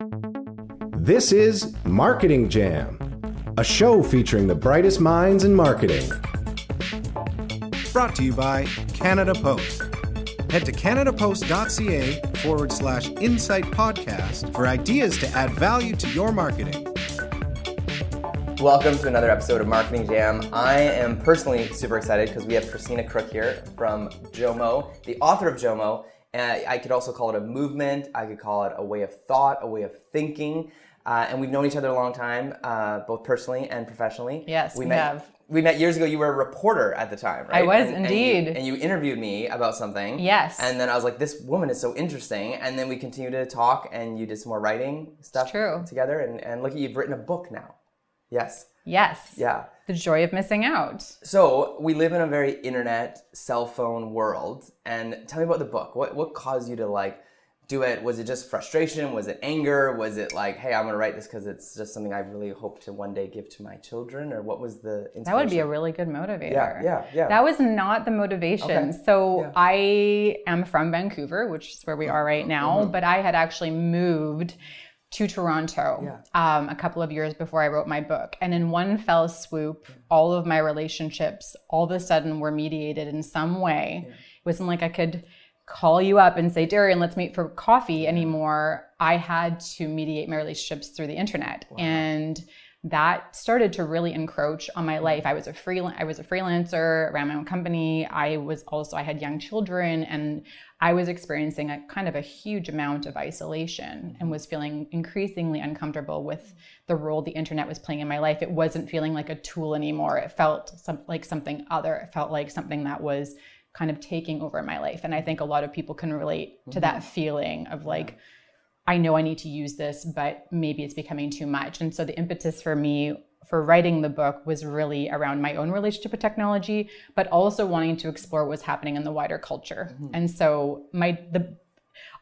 This is Marketing Jam, a show featuring the brightest minds in marketing. Brought to you by Canada Post. Head to canadapost.ca forward slash insight podcast for ideas to add value to your marketing. Welcome to another episode of Marketing Jam. I am personally super excited because we have Christina Crook here from Jomo, the author of Jomo. And I could also call it a movement. I could call it a way of thought, a way of thinking. Uh, and we've known each other a long time, uh, both personally and professionally. Yes, we met, have. We met years ago. You were a reporter at the time, right? I was And- and indeed. you- And you, interviewed me about something. Yes. And then I was like, this woman is so interesting. And then we continued to talk, and you did some more writing stuff true. together. And, and look, you've written a book now. Yes. Yes. Yeah. The joy of missing out. So we live in a very internet, cell phone world. And tell me about the book. What what caused you to like do it? Was it just frustration? Was it anger? Was it like, hey, I'm gonna write this because it's just something I really hope to one day give to my children? Or what was the inspiration? That would be a really good motivator. Yeah, yeah, yeah. That was not the motivation. Okay. So Yeah. I am from Vancouver, which is where we are right now, Mm-hmm. but I had actually moved to Toronto Yeah. um, a couple of years before I wrote my book. And in one fell swoop, all of my relationships all of a sudden were mediated in some way. It wasn't like I could call you up and say, Darian, let's meet for coffee anymore. I had to mediate my relationships through the internet. And that started to really encroach on my life. I was a freelance I was a freelancer, ran my own company. I was also I had young children and I was experiencing a kind of a huge amount of isolation and was feeling increasingly uncomfortable with the role the internet was playing in my life. It wasn't feeling like a tool anymore. It felt some, like something other. It felt like something that was kind of taking over my life. And I think a lot of people can relate to mm-hmm. that feeling of like, I know I need to use this, but maybe it's becoming too much. And so the impetus for me for writing the book was really around my own relationship with technology, but also wanting to explore what's happening in the wider culture. Mm-hmm. And so my the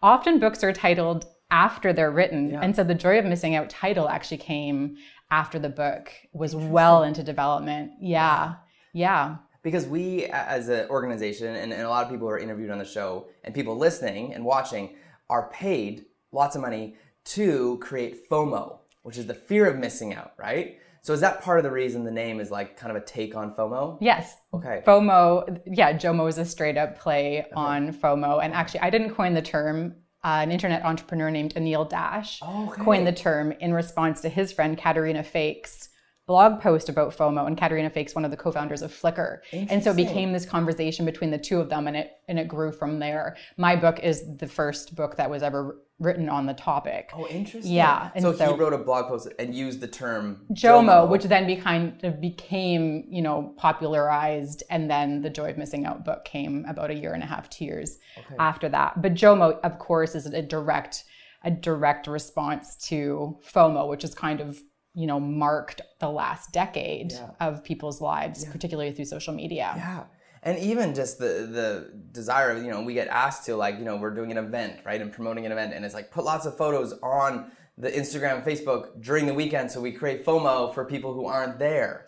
often books are titled after they're written. And so the joy of missing out title actually came after the book was well into development. Yeah. Yeah. because we as an organization and, and a lot of people who are interviewed on the show and people listening and watching are paid lots of money to create FOMO, which is the fear of missing out, right? So is that part of the reason the name is like kind of a take on FOMO? Yes. Okay. FOMO, yeah, JOMO is a straight up play on FOMO. And actually, I didn't coin the term. Uh, an internet entrepreneur named Anil Dash Okay. coined the term in response to his friend Caterina Fake's blog post about FOMO. And Caterina Fake's one of the co-founders of Flickr. And so it became this conversation between the two of them, and it and it grew from there. My book is the first book that was ever written on the topic. Oh, interesting. Yeah, and so, so- he wrote a blog post and used the term Jomo, which then be kind of became, you know, popularized, and then the Joy of Missing Out book came about a year and a half, two years after that. But Jomo, of course, is a direct, a direct response to FOMO, which is kind of, you know, marked the last decade of people's lives, particularly through social media. Yeah. And even just the the desire of, you know, we get asked to like, you know, we're doing an event, right? And promoting an event and it's like put lots of photos on the Instagram, Facebook during the weekend so we create FOMO for people who aren't there.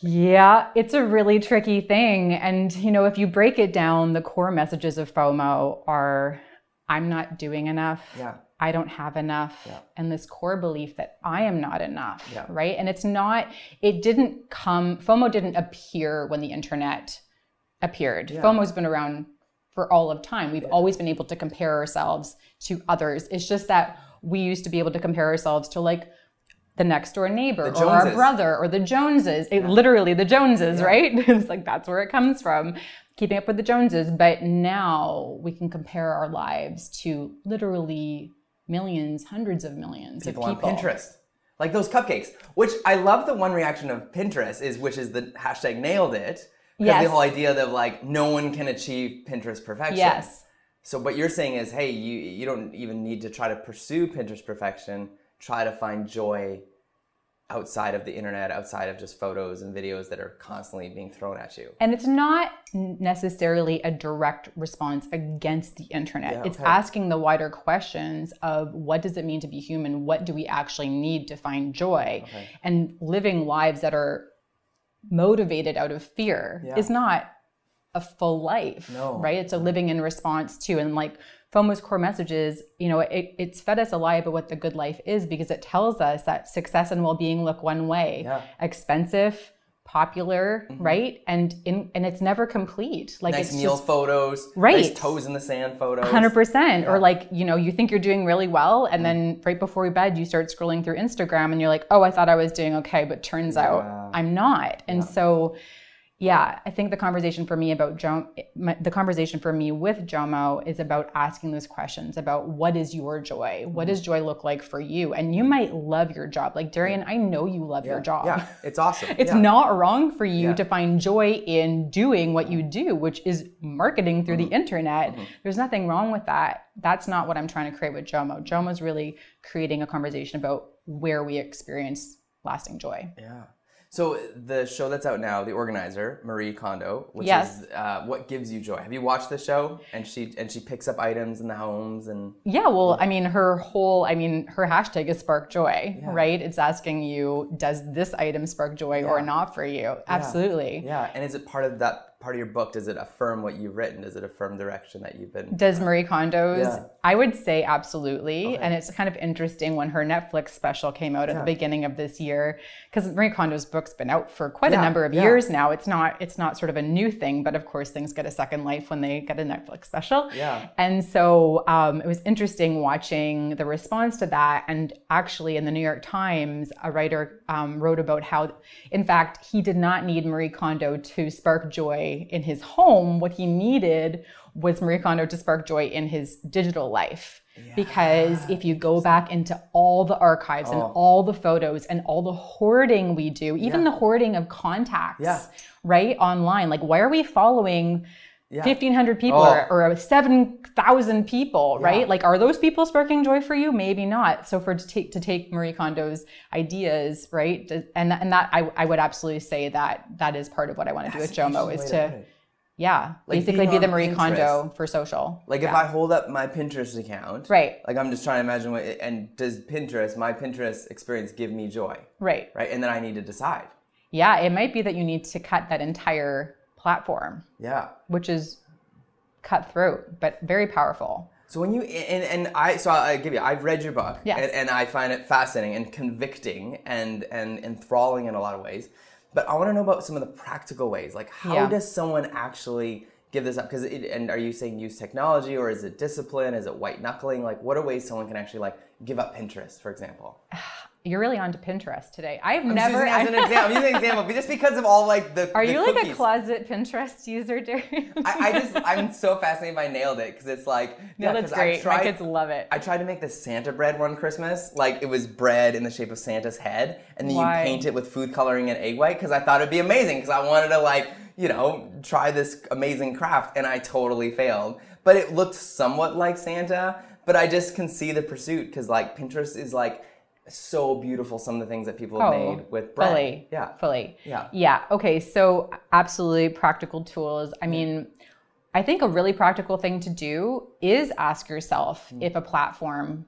Yeah, it's a really tricky thing. And, you know, if you break it down, the core messages of FOMO are I'm not doing enough. Yeah. I don't have enough. And this core belief that I am not enough. Yeah. Right. And it's not, it didn't come, FOMO didn't appear when the internet appeared. FOMO's been around for all of time. We've always been able to compare ourselves to others. It's just that we used to be able to compare ourselves to like the next door neighbor or our brother or the Joneses. It, Literally the Joneses, right? it's like that's where it comes from. Keeping up with the Joneses. But now we can compare our lives to literally millions, hundreds of millions People of on. Pinterest. Like those cupcakes. Which I love the one reaction of Pinterest is which is the hashtag nailed it. Because Yes. the whole idea that like no one can achieve Pinterest perfection. Yes. So what you're saying is, hey, you you don't even need to try to pursue Pinterest perfection. Try to find joy outside of the internet, outside of just photos and videos that are constantly being thrown at you. And it's not necessarily a direct response against the internet. Yeah, It's asking the wider questions of what does it mean to be human? What do we actually need to find joy? And living lives that are motivated out of fear Yeah. is not a full life, No. right? It's a mm-hmm. living in response to, and like FOMO's core message is, you know, it, it's fed us a lie about what the good life is because it tells us that success and well-being look one way, Yeah. expensive, popular, mm-hmm. right? And in, and it's never complete. Like Nice it's meal just photos, Right. nice toes in the sand photos. Hundred percent. Or like, you know, you think you're doing really well, and mm. then right before bed, you start scrolling through Instagram, and you're like, "Oh, I thought I was doing okay, but turns out I'm not." And so, yeah, I think the conversation for me about Jo, my, the conversation for me with Jomo is about asking those questions about what is your joy, what does joy look like for you, and you might love your job. Like Darian, I know you love your job. Yeah, it's awesome. It's yeah. not wrong for you Yeah. to find joy in doing what you do, which is marketing through Mm-hmm. the internet. There's nothing wrong with that. That's not what I'm trying to create with Jomo. Jomo's really creating a conversation about where we experience lasting joy. Yeah. So the show that's out now, the organizer Marie Kondo, which Yes. is uh, what gives you joy. Have you watched the show? And she and she picks up items in the homes and Yeah, well, I mean, her whole, I mean, her hashtag is spark joy, right? It's asking you, does this item spark joy or not for you? Absolutely. yeah. And is it part of that part of your book? Does it affirm what you've written? Does it affirm direction that you've been? Does Marie Kondo's? Yeah. I would say absolutely. And it's kind of interesting when her Netflix special came out at the beginning of this year, because Marie Kondo's book's been out for quite a number of yeah. years now. It's not it's not sort of a new thing, but of course things get a second life when they get a Netflix special. Yeah. And so um, it was interesting watching the response to that. And actually, in the New York Times, a writer um, wrote about how, in fact, he did not need Marie Kondo to spark joy in his home. What he needed was Marie Kondo to spark joy in his digital life. Because if you go back into all the archives and oh. all the photos and all the hoarding we do, even the hoarding of contacts, Yeah. right, online, like why are we following 1,500 people Oh. or, or 7,000 people, right? Like, are those people sparking joy for you? Maybe not. So, for to take, to take Marie Kondo's ideas, right? to- And, and that I, I would absolutely say that that is part of what I want to do with Jomo is to, yeah, Like basically be the Marie Pinterest. Kondo for social. Like if I hold up my Pinterest account, Right. Like I'm just trying to imagine what. And does Pinterest, my Pinterest experience, give me joy? Right. Right. And then I need to decide. Yeah, it might be that you need to cut that entire platform, Yeah. which is cutthroat, but very powerful. So when you and, and I so I give you I've read your book Yes. and, and I find it fascinating and convicting and and enthralling in a lot of ways. But I want to know about some of the practical ways. Like how Yeah. does someone actually give this up? Because and are you saying use technology or is it discipline? Is it white knuckling? Like what are ways someone can actually like give up Pinterest, for example? You're really onto Pinterest today. I've I'm never. using as an example. I'm using an example, but just because of all like the Are the you like a closet Pinterest user, Darian? I, I just I'm so fascinated by nailed it because it's like no, yeah, that's 'cause I great. My tried- kids love it. I tried to make the Santa bread one Christmas. Like it was bread in the shape of Santa's head, and then Why? you paint it with food coloring and egg white because I thought it'd be amazing because I wanted to like you know try this amazing craft, and I totally failed. But it looked somewhat like Santa. But I just can see the pursuit because like Pinterest is like so beautiful. Some of the things that people have made with bread. Oh, fully. Yeah. Fully. Yeah. Yeah. Okay. So absolutely practical tools. I mean, I think a really practical thing to do is ask yourself Mm. if a platform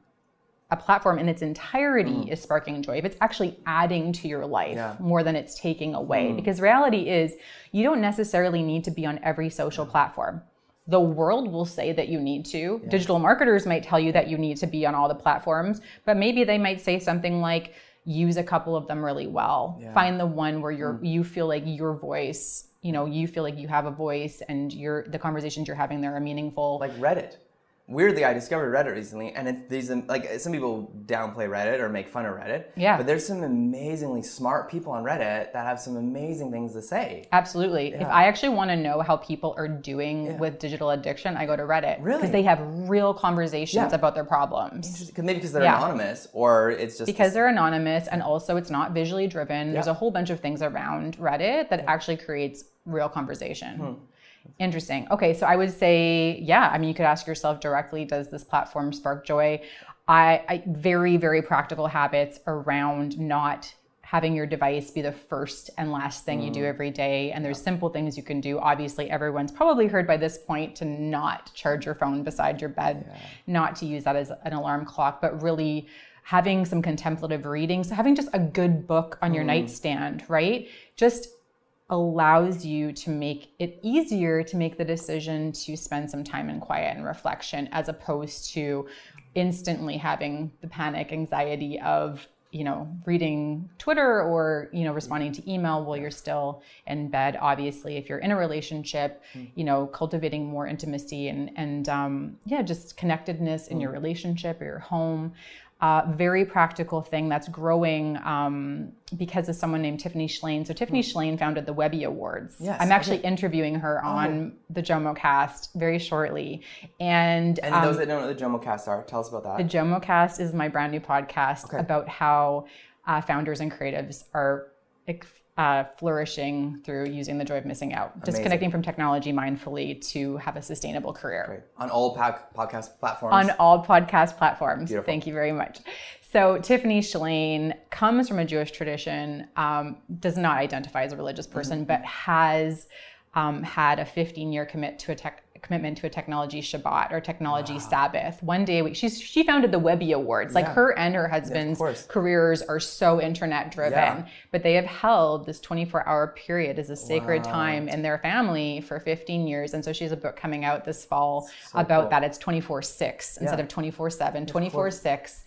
a platform in its entirety Mm. is sparking joy, if it's actually adding to your life Yeah. Mm. more than it's taking away. Because reality is you don't necessarily need to be on every social platform. The world will say that you need to. Digital marketers might tell you that you need to be on all the platforms, but maybe they might say something like use a couple of them really well. Find the one where you're hmm. you feel like your voice, you know, you feel like you have a voice and your the conversations you're having there are meaningful. like Reddit. Weirdly, I discovered Reddit recently, and it's these um, like some people downplay Reddit or make fun of Reddit. Yeah. But there's some amazingly smart people on Reddit that have some amazing things to say. Absolutely. If I actually want to know how people are doing with digital addiction, I go to Reddit. Really? Because they have real conversations Yeah. about their problems. Maybe because they're Yeah. anonymous, or it's just Because they're anonymous and also it's not visually driven. There's a whole bunch of things around Reddit that actually creates real conversation. Hmm. Interesting. Okay, so I would say, yeah, I mean, you could ask yourself directly, does this platform spark joy? I, I very, very practical habits around not having your device be the first and last thing you do Mm. every day. And there's simple things you can do. Obviously, everyone's probably heard by this point to not charge your phone beside your bed, not to use that as an alarm clock, but really having some contemplative reading. So having just a good book on your Mm. nightstand, right? Just allows you to make it easier to make the decision to spend some time in quiet and reflection as opposed to instantly having the panic anxiety of you know reading twitter or you know responding to email while you're still in bed. Obviously if you're in a relationship you know cultivating more intimacy and and um, yeah just connectedness in your relationship or your home uh, very practical thing that's growing um, because of someone named Tiffany Shlain. So Tiffany Shlain founded the Webby Awards. Yes, I'm actually interviewing her on the Jomo Cast very shortly. And, And um, those that don't know what the Jomo Cast are, tell us about that. the Jomo Cast is my brand new podcast about how uh, founders and creatives are uh, flourishing through using the joy of missing out, disconnecting from technology mindfully to have a sustainable career on all pack podcast platforms. on all podcast platforms. Thank you very much. So Tiffany Shlain comes from a Jewish tradition, um, does not identify as a religious person, but has um, had a 15-year commit to a tech commitment to a technology Shabbat or technology Sabbath. One day a week. She's she founded the Webby Awards. Like Yeah. her and her husband's course. careers are so internet driven, Yeah. but they have held this 24 hour period as a sacred time in their family for 15 years. And so she has a book coming out this fall about cool. that. It's 24 6 instead of 24 7, 24 6.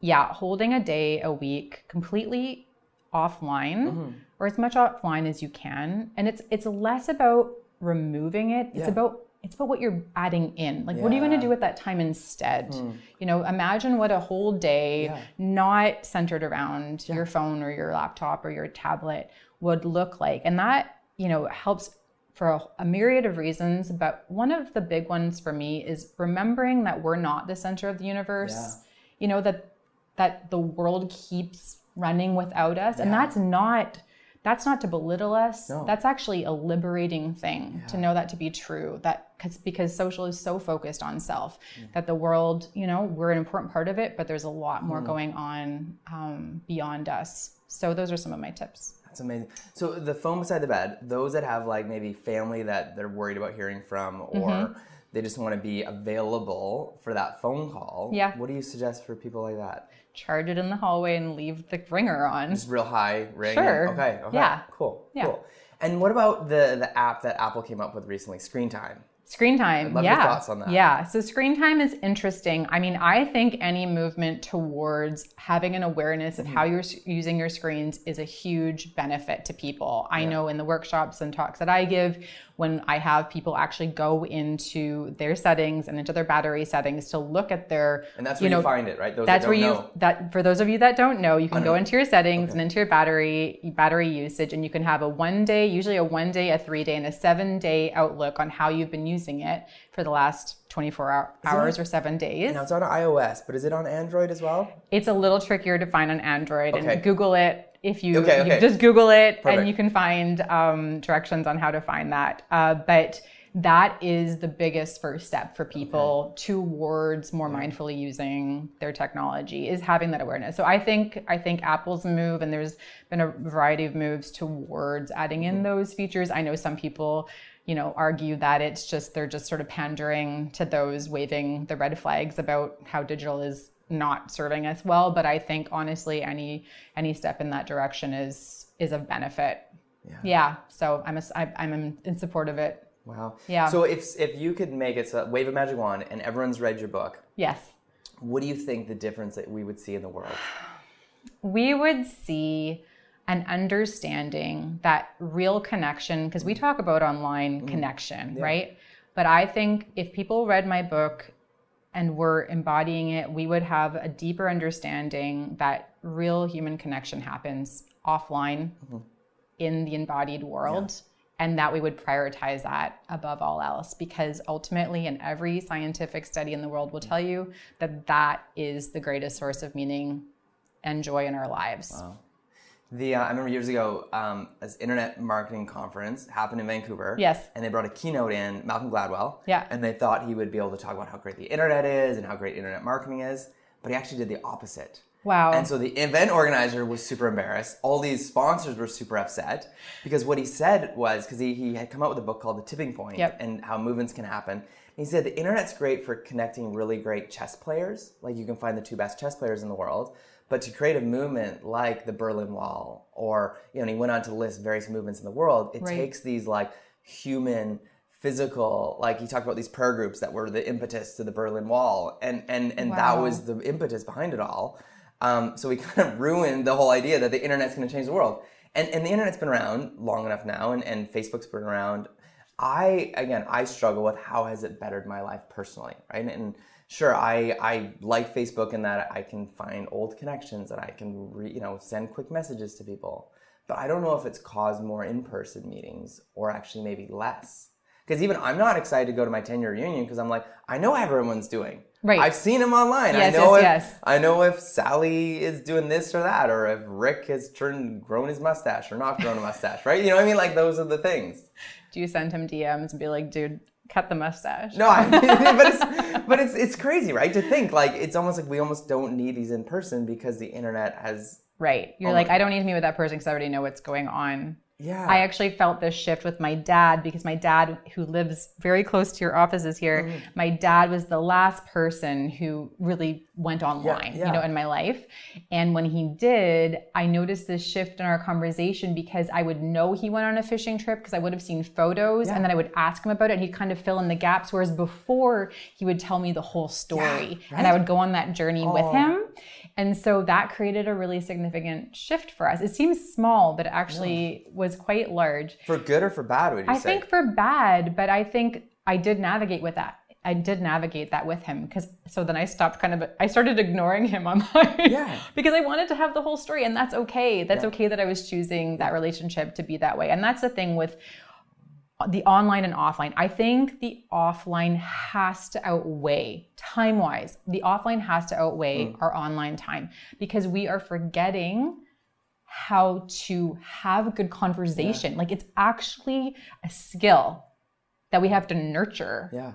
Yeah, holding a day a week completely offline Mm-hmm. or as much offline as you can. And it's it's less about removing it. It's Yeah. about it's about what you're adding in. Like what are you going to do with that time instead? Hmm. You know, imagine what a whole day Yeah. not centered around your phone or your laptop or your tablet would look like. And that, you know, helps for a, a myriad of reasons, but one of the big ones for me is remembering that we're not the center of the universe. You know that that the world keeps running without us, and that's not that's not to belittle us. That's actually a liberating thing to know that to be true. That because because social is so focused on self that the world, you know, we're an important part of it, but there's a lot more going on um, beyond us. So those are some of my tips. That's amazing. So the phone beside the bed, those that have like maybe family that they're worried about hearing from or Mm-hmm. they just want to be available for that phone call. Yeah. What do you suggest for people like that? Charge it in the hallway and leave the ringer on. Just real high ring. and- Sure. okay. Okay. Yeah. Cool. Yeah. Cool. And what about the the app that Apple came up with recently, Screen Time? Screen time. love your yeah. thoughts on that. Yeah. So screen time is interesting. I mean, I think any movement towards having an awareness of Mm-hmm. how you're using your screens is a huge benefit to people. I know in the workshops and talks that I give, when I have people actually go into their settings and into their battery settings to look at their, And that's where you, know, find it, right? Those that's that where you know. that for those of you that don't know, you can go into your settings and into your battery battery usage, and you can have a one day, usually a one day, a three day, and a seven day outlook on how you've been using it for the last 24 hour, hours or seven days. Now it's on iOS, but is it on Android as well? It's a little trickier to find on Android, Okay. and Google it if you, Okay, you just Google it, Perfect. and you can find um, directions on how to find that. Uh, but that is the biggest first step for people towards more mindfully using their technology is having that awareness. So I think I think Apple's move, and there's been a variety of moves towards adding in those features. I know some people you know argue that it's just they're just sort of pandering to those waving the red flags about how digital is not serving us well. But i think honestly any any step in that direction is is of benefit. Yeah, yeah. So i'm a, I, i'm in, in support of it. Wow. Yeah. So if if you could make it so wave a magic wand and everyone's read your book, yes. What do you think the difference that we would see in the world? we would see an understanding that real connection because we mm. talk about online mm. connection right? But i think if people read my book and were embodying it we would have a deeper understanding that real human connection happens offline mm-hmm. in the embodied world and that we would prioritize that above all else because ultimately and every scientific study in the world will mm. tell you that that is the greatest source of meaning and joy in our lives The uh, I remember years ago, um, this internet marketing conference happened in Vancouver. Yes. And they brought a keynote in, Malcolm Gladwell. Yeah. And they thought he would be able to talk about how great the internet is and how great internet marketing is, but he actually did the opposite. Wow. And so the event organizer was super embarrassed. All these sponsors were super upset because what he said was because he, he had come out with a book called The Tipping Point Yep. and how movements can happen. he said the internet's great for connecting really great chess players. Like you can find the two best chess players in the world. But to create a movement like the Berlin Wall, or you know, and he went on to list various movements in the world, it Right. takes these like human, physical, like he talked about these prayer groups that were the impetus to the Berlin Wall, and and and that was the impetus behind it all. Um, so we kind of ruined the whole idea that the internet's going to change the world. And, and the internet's been around long enough now, and, and Facebook's been around. I again, I struggle with how has it bettered my life personally, right? And sure, I I like Facebook in that I can find old connections and I can re, you know send quick messages to people. But I don't know if it's caused more in-person meetings or actually maybe less. Because even I'm not excited to go to my 10 year reunion because I'm like, I know everyone's doing. Right. I've seen them online. Yes, I know yes, if yes. I know if Sally is doing this or that, or if Rick has turned grown his mustache or not grown a mustache, right? You know what I mean? Like those are the things. Do you send him DMs and be like, dude, cut the mustache? No, I but it's but it's it's crazy, right? To think like it's almost like we almost don't need these in person because the internet has Right. You're Oh like, I don't need to meet with that person because I already know what's going on. Yeah. I actually felt this shift with my dad because my dad, who lives very close to your offices here, Mm-hmm. my dad was the last person who really went online, yeah. you know, in my life. And when he did, I noticed this shift in our conversation because I would know he went on a fishing trip because I would have seen photos and then I would ask him about it and he'd kind of fill in the gaps. Whereas before, he would tell me the whole story and I would go on that journey with him. And so that created a really significant shift for us. It seems small, but it actually was quite large. for good or for bad, would you I say? think for bad, but I think I did navigate with that. I did navigate that with him because so then I stopped kind of I started ignoring him online Yeah. because I wanted to have the whole story and that's okay. That's okay that I was choosing that relationship to be that way. And that's the thing with the online and offline. I think the offline has to outweigh time wise. The offline has to outweigh mm. our online time because we are forgetting how to have a good conversation. Like it's actually a skill that we have to nurture. yeah.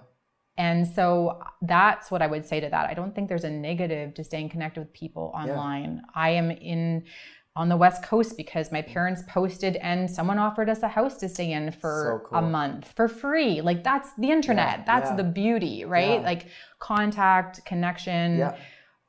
And so that's what I would say to that. I don't think there's a negative to staying connected with people online. I am in on the West Coast because my parents posted and someone offered us a house to stay in for So cool. a month for free. Like that's the internet. Yeah, that's yeah. the beauty, right? Yeah. Like contact, connection, Yeah.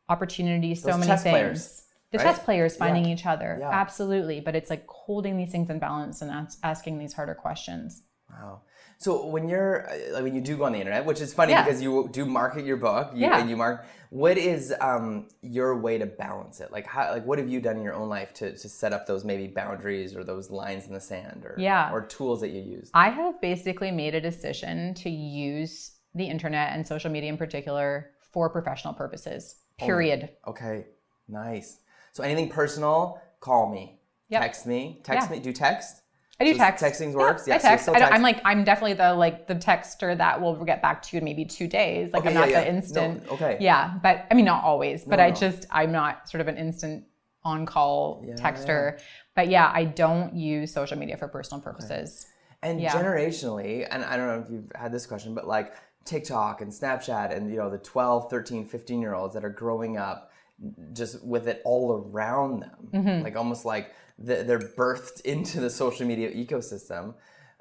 opportunities, so many chess things. players, the right? chess players finding each other. Absolutely. But it's like holding these things in balance and as- asking these harder questions. Wow. So when you're uh, like when you do go on the internet, which is funny Yeah. because you do market your book, you, Yeah. and you mark. What is um, your way to balance it? Like how, like what have you done in your own life to, to set up those maybe boundaries or those lines in the sand or Yeah. or tools that you use? I have basically made a decision to use the internet and social media in particular for professional purposes. Oh Period. Okay, nice. So anything personal, call me. Yep. Text me. Text Yeah. me. Do text? I do So text. texting works? I Yeah, so you text. still I I'm like I'm definitely the like the texter that will get back to you in maybe two days. Like Okay, I'm not yeah, the yeah. instant. No, okay. Yeah, but I mean not always. But No, I no. just I'm not sort of an instant on call texter. But yeah, I don't use social media for personal purposes. And Yeah. generationally, and I don't know if you've had this question, but like TikTok and Snapchat and you know the 12, 13, 15 year olds that are growing up just with it all around them, Mm-hmm. like almost like they're birthed into the social media ecosystem.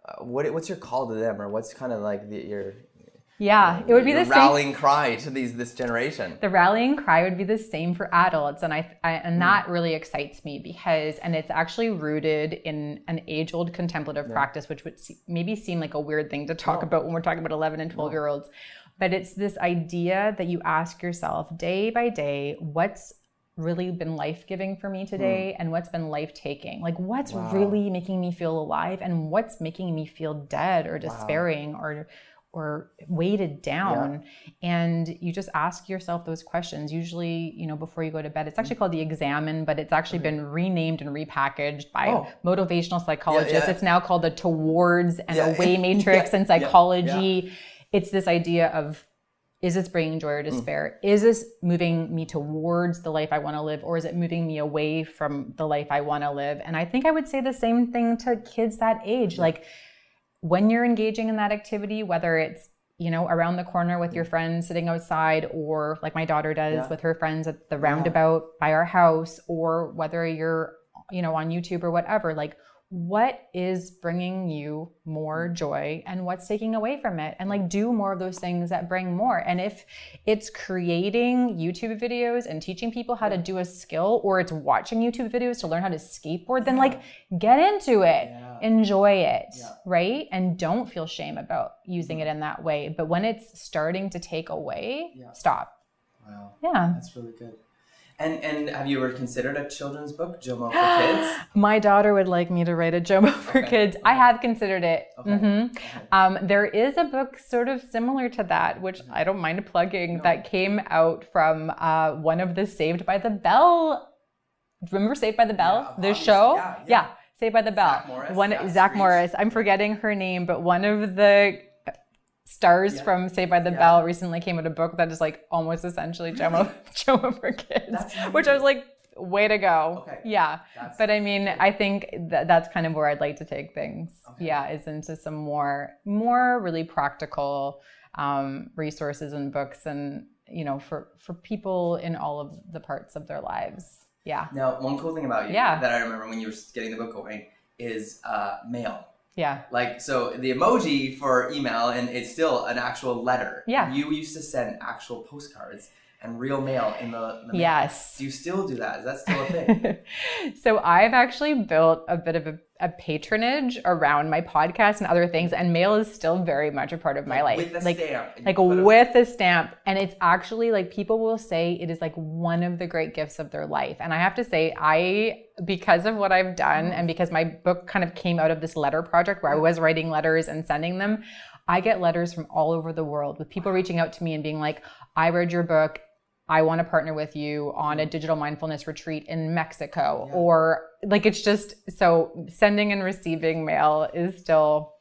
Uh, what, what's your call to them, or what's kind of like the, your Yeah, it would be the same. rallying cry to these this generation? the rallying cry would be the same for adults and I, I and that really excites me because and it's actually rooted in an age-old contemplative practice which would se- maybe seem like a weird thing to talk about when we're talking about 11 and 12 year olds but it's this idea that you ask yourself day by day what's really been life-giving for me today Hmm. and what's been life-taking? Like what's really making me feel alive and what's making me feel dead or despairing or or weighted down? And you just ask yourself those questions. Usually you know before you go to bed it's actually called the examen but it's actually been renamed and repackaged by Oh. motivational psychologists. yeah. it's now called the towards and Yeah. away matrix Yeah, in yeah, psychology. It's this idea of is this bringing joy or mm. despair? Is this moving me towards the life i want to live or is it moving me away from the life i want to live? And i think i would say the same thing to kids that age. Like when you're engaging in that activity, whether it's you know around the corner with your mm. friends sitting outside, or like my daughter does Yeah. with her friends at the roundabout by our house, or whether you're you know on YouTube or whatever, like what is bringing you more mm. joy and what's taking away from it? And like mm. do more of those things that bring more. And if it's creating youtube videos and teaching people how to do a skill or it's watching youtube videos to learn how to skateboard then like get into it. Enjoy it right? And don't feel shame about using mm-hmm. it in that way. But when it's starting to take away stop. Wow, yeah. That's really good. And and have you ever considered a children's book, Jomo for kids? My daughter would like me to write a Jomo for Okay. kids. I have considered it. Okay. Mhm. Um, there is a book sort of similar to that, which Mm-hmm. I don't mind plugging, that came out from uh, one of the Saved by the Bell. Remember Saved by the Bell, Yeah, the show? Yeah, yeah. Saved by the Bell. Zach Morris, One yeah, Zach Morris. I'm forgetting her name, but one of the stars Yeah. from Saved by the Yeah. Bell recently came out a book that is like almost essentially Jomo, Jomo for kids, which I was like, way to go. Okay. Yeah. That's- But I mean, I think that that's kind of where I'd like to take things. Okay. Yeah, is into some more, more really practical um, resources and books, and you know, for for people in all of the parts of their lives. Yeah, Now, one cool thing about you Yeah. that I remember when you were getting the book going is uh, mail. Yeah, Like so, the emoji for email, and it's still an actual letter. Yeah. You used to send actual postcards and real mail in the. the mail. yes. Do you still do that? Is that still a thing? so I've actually built a bit of a, a patronage around my podcast and other things, and mail is still very much a part of my life. With the like, stamp. like with a stamp and it's actually like people will say it is like one of the great gifts of their life and i have to say i because of what i've done and because my book kind of came out of this letter project where i was writing letters and sending them i get letters from all over the world with people reaching out to me and being like i read your book I want to partner with you on a digital mindfulness retreat in Mexico. Yeah. Or like it's just so sending and receiving mail is still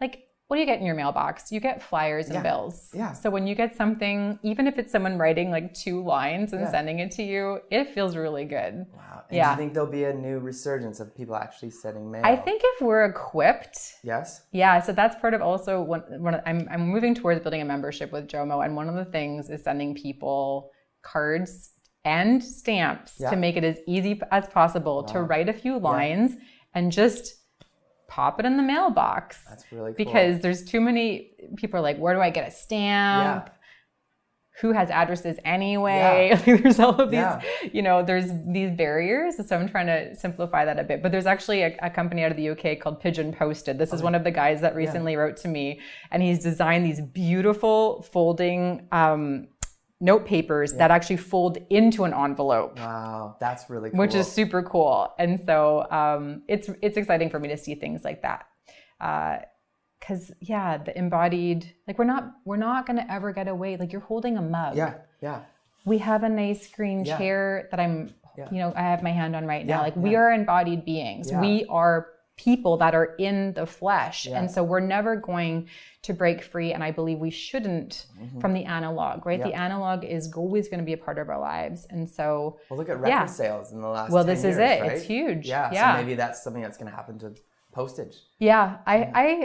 like what do you get in your mailbox? You get flyers and Yeah. bills. Yeah. So when you get something, even if it's someone writing like two lines and Yeah. sending it to you, it feels really good. Wow. And Do Yeah. you think there'll be a new resurgence of people actually sending mail? I think if we're equipped, Yes. yeah, so that's part of also one. one I'm I'm moving towards building a membership with Jomo, and one of the things is sending people cards and stamps Yeah. to make it as easy as possible to write a few lines and just pop it in the mailbox. That's really cool. because there's too many people are like, where do I get a stamp? Who has addresses anyway? Like, there's all of these, Yeah. you know, there's these barriers. So I'm trying to simplify that a bit. But there's actually a, a company out of the UK called Pigeon Posted. This is one of the guys that recently wrote to me, and he's designed these beautiful folding um, note papers that actually fold into an envelope Wow, that's really cool. which is super cool. And so um, it's it's exciting for me to see things like that. Because yeah, the embodied like we're not we're not gonna ever get away. Like you're holding a mug. yeah, yeah, We have a nice green Yeah. chair that I'm Yeah. you know I have my hand on right now. Yeah, Like we are embodied beings. Yeah. We are people that are in the flesh, Yeah. and so we're never going to break free. And I believe we shouldn't from the analog. Right, the Mm-hmm. Analog is always going to be a part of our lives, and so. Well, look at record Yeah. sales in the last. Well, 10 this is years, it. right? It's huge. Yeah, Yeah. So maybe that's something that's going to happen to postage. Yeah, I,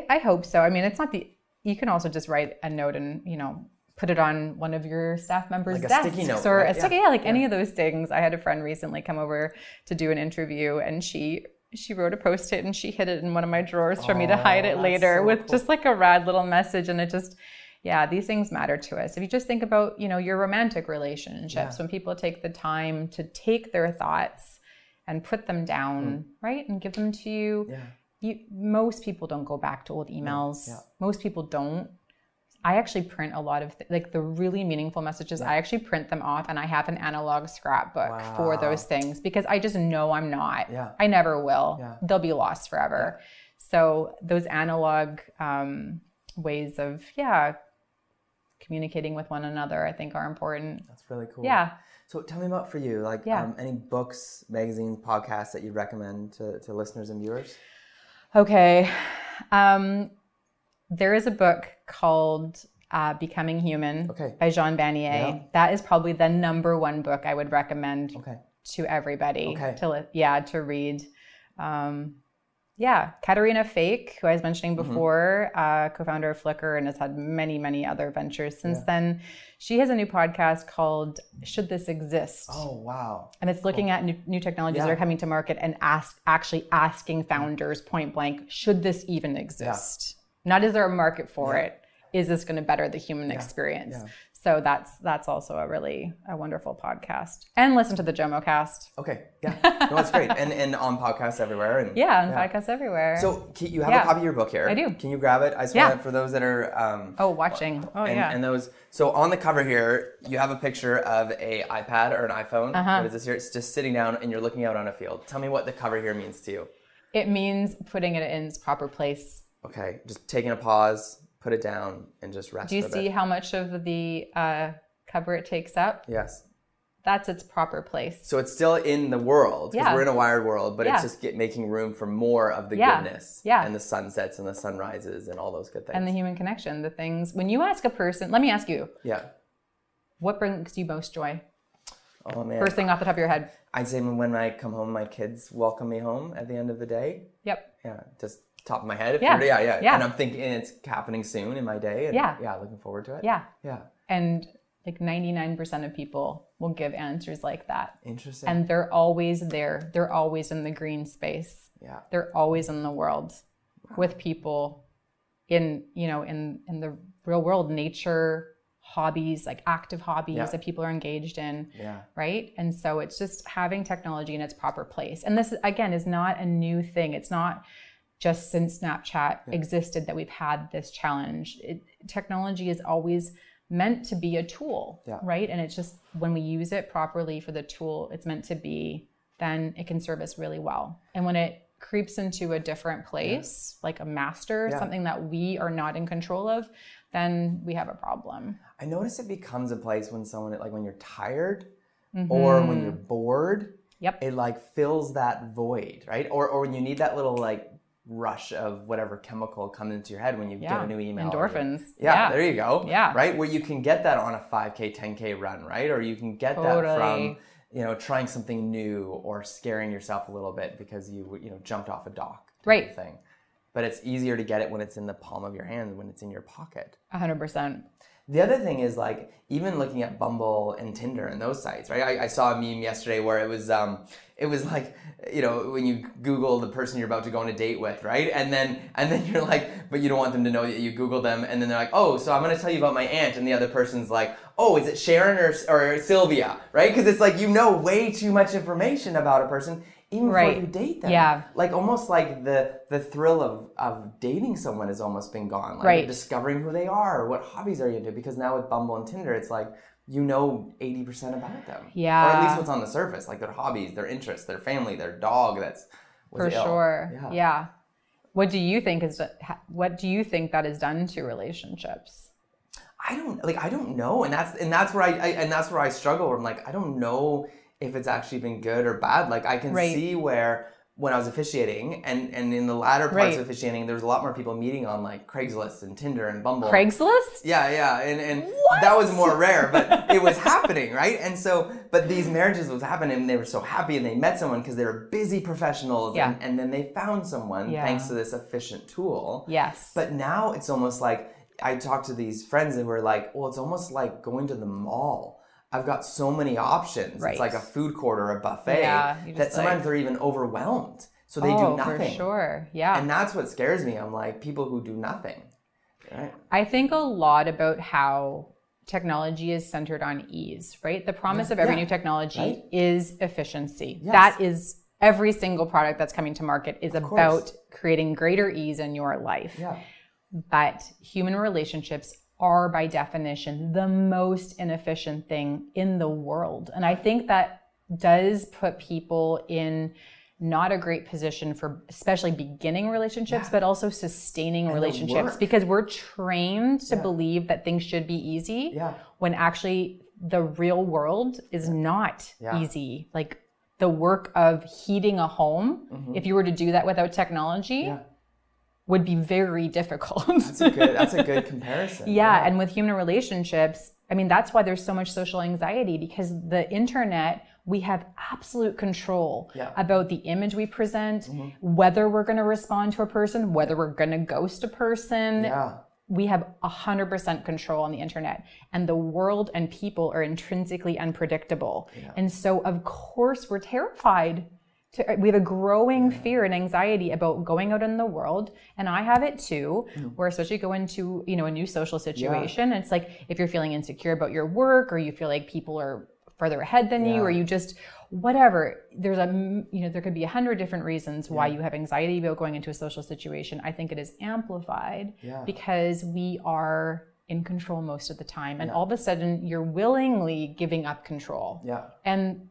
I I hope so. I mean, it's not the. You can also just write a note and you know put it on one of your staff members' Like a desks sticky note, or right? a sticky, Yeah. yeah, like any of those things. I had a friend recently come over to do an interview, and she she wrote a post it and she hid it in one of my drawers for me to Oh, hide it later so with cool. just like a rad little message, and it just. Yeah, these things matter to us. If you just think about, you know, your romantic relationships, Yeah. when people take the time to take their thoughts and put them down, hmm. right, and give them to you, Yeah. you most people don't go back to old emails yeah. most people don't i actually print a lot of th- like the really meaningful messages i actually print them off and i have an analog scrapbook for those things because i just know i'm not Yeah. i never will Yeah. they'll be lost forever so those analog um, ways of yeah communicating with one another i think are important That's really cool. yeah So tell me about for you, like Yeah. um, any books, magazines, podcasts that you recommend to, to listeners and viewers? Okay. Um, there is a book called uh, Becoming Human Okay. by Jean Vanier. Yeah. That is probably the number one book I would recommend Okay. to everybody Okay. to li- yeah to read. Um, Yeah, Caterina Fake, who I was mentioning Mm-hmm. before, uh, co-founder of Flickr and has had many, many other ventures since then. She has a new podcast called "Should This Exist?" Oh wow. and it's looking at new, new technologies that are coming to market and ask actually asking founders point blank, should this even exist? Not is there a market for it? Is this going to better the human experience? So that's that's also a really a wonderful podcast. And listen to the Jomo Cast. Okay. Yeah. No, that's great. And and on podcasts everywhere. And Yeah, and podcasts everywhere. So can- you have Yeah. a copy of your book here. I do. Can you grab it? I just Yeah. want for those that are. Um, oh, watching. Oh and, yeah. and those. So on the cover here, you have a picture of a iPad or an iPhone. Uh-huh. What is this here? It's just sitting down, and you're looking out on a field. Tell me what the cover here means to you. it means putting it in its proper place. Okay, just taking a pause, put it down, and just rest. Do you see bit. how much of the uh, cover it takes up? Yes. That's its proper place. So it's still in the world because Yeah. we're in a wired world, but Yeah. it's just get, making room for more of the Yeah. goodness Yeah. and the sunsets and the sunrises and all those good things. And the human connection, the things. When you ask a person, let me ask you, yeah. what brings you most joy? Oh man. First thing off the top of your head. I'd say when I come home, my kids welcome me home at the end of the day. Yep. Yeah, just top of my head. Yeah. yeah, yeah, Yeah. And I'm thinking it's happening soon in my day. And Yeah. yeah, looking forward to it. Yeah. yeah. And like 99% of people will give answers like that. Interesting. And they're always there. They're always in the green space. yeah, They're always in the world with people in, you know, in in the real world, nature, hobbies, like active hobbies Yeah. that people are engaged in. yeah, right? And so it's just having technology in its proper place. And this, again, is not a new thing. It's not just since Snapchat existed that we've had this challenge. It, technology is always meant to be a tool, Yeah. right? And it's just when we use it properly for the tool it's meant to be, then it can serve us really well. And when it creeps into a different place, like a master, Yeah. something that we are not in control of, then we have a problem. I notice it becomes a place when someone like when you're tired or when you're bored. Mm-hmm. Yep. It like fills that void, right? Or or when you need that little like rush of whatever chemical comes into your head when you Yeah. get a new email. Endorphins. Yeah, there you go. Yeah. Right? Where you can get that on a 5K, 10K run, right? Or you can get that from, you know, trying something new or scaring yourself a little bit because you, you know, jumped off a dock. Right. Thing. But it's easier to get it when it's in the palm of your hand, when it's in your pocket. 100%. The other thing is like even looking at Bumble and Tinder and those sites, right? I, I saw a meme yesterday where it was um it was like you know when you Google the person you're about to go on a date with, right? And then and then you're like, but you don't want them to know that you Google them, and then they're like, oh, so I'm gonna tell you about my aunt, and the other person's like, oh, is it Sharon or or Sylvia, right? Because it's like you know way too much information about a person even Right. before you date them. Yeah. Like almost like the the thrill of of dating someone has almost been gone. Like Right. discovering who they are, what hobbies are you into? Because now with Bumble and Tinder, it's like you know eighty percent about them. Yeah. Or at least what's on the surface, like their hobbies, their interests, their family, their dog. That's was For ill. sure. Yeah. Yeah. What do you think is what do you think that has done to relationships? I don't like. I don't know, and that's and that's where I, I and that's where I struggle. Where I'm like, I don't know if it's actually been good or bad. Like I can Right. see where when I was officiating, and and in the latter parts Right. of officiating, there was a lot more people meeting on like Craigslist and Tinder and Bumble. Craigslist? Yeah, yeah, and and that was more rare, but it was happening, right? And so, but these marriages was happening, and they were so happy, and they met someone because they were busy professionals, Yeah. and, and then they found someone Yeah. thanks to this efficient tool. Yes. But now it's almost like I talked to these friends that were like, well, it's almost like going to the mall. I've got so many options. Right. It's like a food court or a buffet Yeah, that just, sometimes like- they're even overwhelmed. So they oh, do nothing. for sure. Yeah. And that's what scares me. I'm like, people who do nothing. Right? I think a lot about how technology is centered on ease, right? The promise of every Yeah. new technology Right. is efficiency. Yes. That is every single product that's coming to market is about creating greater ease in your life. Yeah. But human relationships are by definition the most inefficient thing in the world. And I think that does put people in not a great position for especially beginning relationships, but also sustaining relationships because we're trained to believe that things should be easy Yeah. when actually the real world is not Yeah. easy. Like the work of heating a home, if you were to do that without technology, Mm-hmm. Yeah. Would be very difficult. That's a good, that's a good comparison. yeah, and with human relationships, I mean, that's why there's so much social anxiety because the internet we have absolute control Yeah. about the image we present, mm-hmm. whether we're going to respond to a person, whether we're going to ghost a person. Yeah. We have 100% control on the internet, and the world and people are intrinsically unpredictable. Yeah. And so, of course, we're terrified. To, we have a growing fear and anxiety about going out in the world, and I have it too. Mm. Where especially go into you know a new social situation, it's like if you're feeling insecure about your work, or you feel like people are further ahead than you, or you just whatever. There's a you know there could be a hundred different reasons why you have anxiety about going into a social situation. I think it is amplified Yeah. because we are in control most of the time, and all of a sudden you're willingly giving up control Yeah. and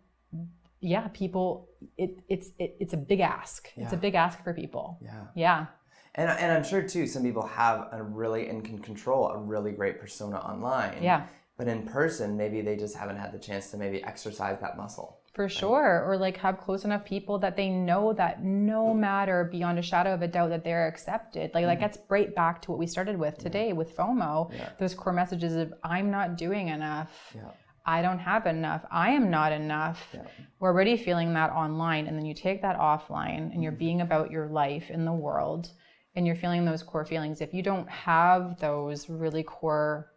yeah people it, it's it, it's a big ask it's a big ask for people Yeah. yeah And, and I'm sure too, some people have a really and can control a really great persona online. Yeah. But in person, maybe they just haven't had the chance to maybe exercise that muscle. for sure or like have close enough people that they know that no matter beyond a shadow of a doubt that they're accepted like that mm. gets right back to what we started with today with fomo Yeah. those core messages of i'm not doing enough Yeah. I don't have enough. I am not enough. We're already feeling that online. And then you take that offline and you're mm-hmm. being about your life in the world and you're feeling those core feelings. If you don't have those really core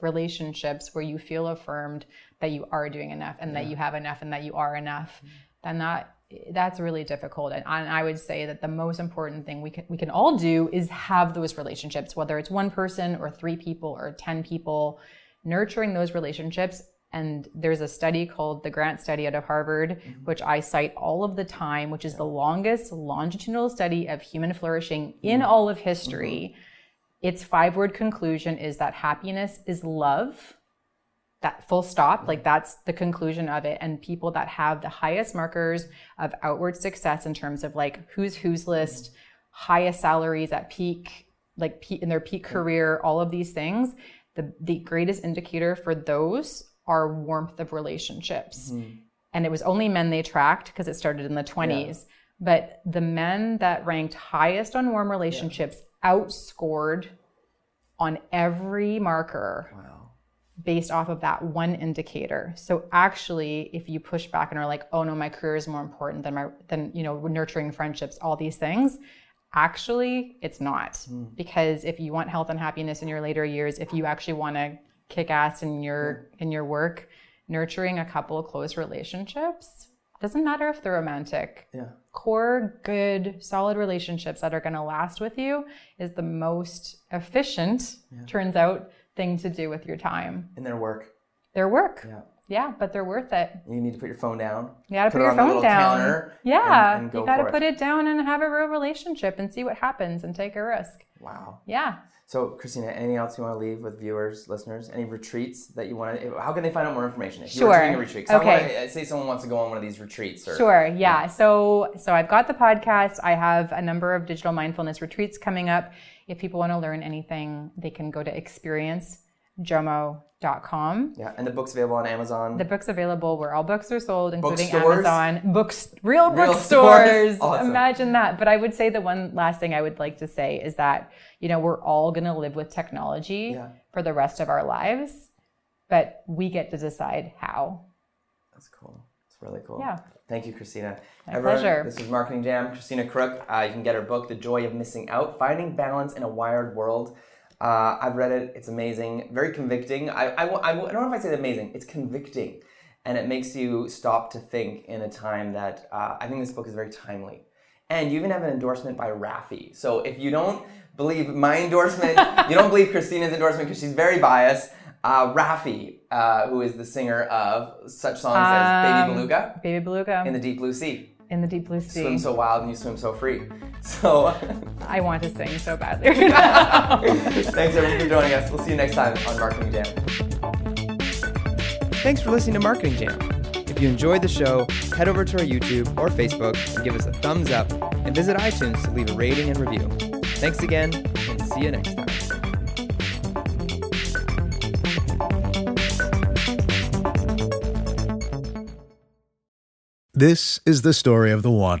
relationships where you feel affirmed that you are doing enough and that you have enough and that you are enough, mm-hmm. then that that's really difficult. And I, would say that the most important thing we can we can all do is have those relationships, whether it's one person or three people or ten people, nurturing those relationships. And there's a study called the Grant Study out of Harvard, mm-hmm. which I cite all of the time, which is the longest longitudinal study of human flourishing mm-hmm. in all of history. Mm-hmm. Its five word conclusion is that happiness is love that full stop like that's the conclusion of it. And people that have the highest markers of outward success in terms of like who's who's list highest salaries at peak like peak, in their peak career all of these things the the greatest indicator for those are warmth of relationships. Mm-hmm. And it was only men they tracked because it started in the 20s but the men that ranked highest on warm relationships outscored on every marker Wow. based off of that one indicator. So actually, if you push back and are like, "Oh no, my career is more important than my than you know nurturing friendships, all these things," actually, it's not. Hmm. Because if you want health and happiness in your later years, if you actually want to kick ass in your hmm. in your work, nurturing a couple of close relationships doesn't matter if they're romantic. Yeah. Core, good, solid relationships that are going to last with you is the most efficient, turns out, thing to do with your time. In their work. Their work. Yeah. Yeah, but they're worth it. You need to put your phone down. You gotta put, it your on phone down. yeah, and- and go you gotta put it. it down and have a real relationship and see what happens and take a risk. Wow. Yeah. So, Christina, anything else you want to leave with viewers, listeners? Any retreats that you want to? How can they find out more information? If Sure. taking a retreat, I Okay. uh, say someone wants to go on one of these retreats, or Sure. Yeah. So so I've got the podcast. I have a number of digital mindfulness retreats coming up. If people want to learn anything, they can go to experiencejomo.com. yeah, and the book's available on Amazon. The book's available where all books are sold, including Bookstores? Amazon. Books, real, Real bookstores. Awesome. Imagine that. But I would say the one last thing I would like to say is that, you know, we're all going to live with technology Yeah. for the rest of our lives, but we get to decide how. That's cool. It's really cool. Yeah. Thank you, Christina. My pleasure. This is Marketing Jam. Christina Crook. Uh, you can get her book, The Joy of Missing Out Finding Balance in a Wired World. Uh, I've read it. It's amazing. Very convicting. I, I, I, I don't know if I say amazing. It's convicting. And it makes you stop to think in a time that uh, I think this book is very timely. And you even have an endorsement by Raffi. So if you don't believe my endorsement, you don't believe Christina's endorsement because she's very biased. Uh, Raffi, uh, who is the singer of such songs as Baby Um, Beluga Baby Beluga in the Deep Blue Sea. in the deep blue sea. Swim so wild and you swim so free. So I want to sing so badly thanks everyone for joining us. We'll see you next time on Marketing Jam. Thanks for listening to Marketing Jam. If you enjoyed the show, head over to our YouTube or Facebook and give us a thumbs up and visit iTunes to leave a rating and review. Thanks again and see you next time. This is the story of the one.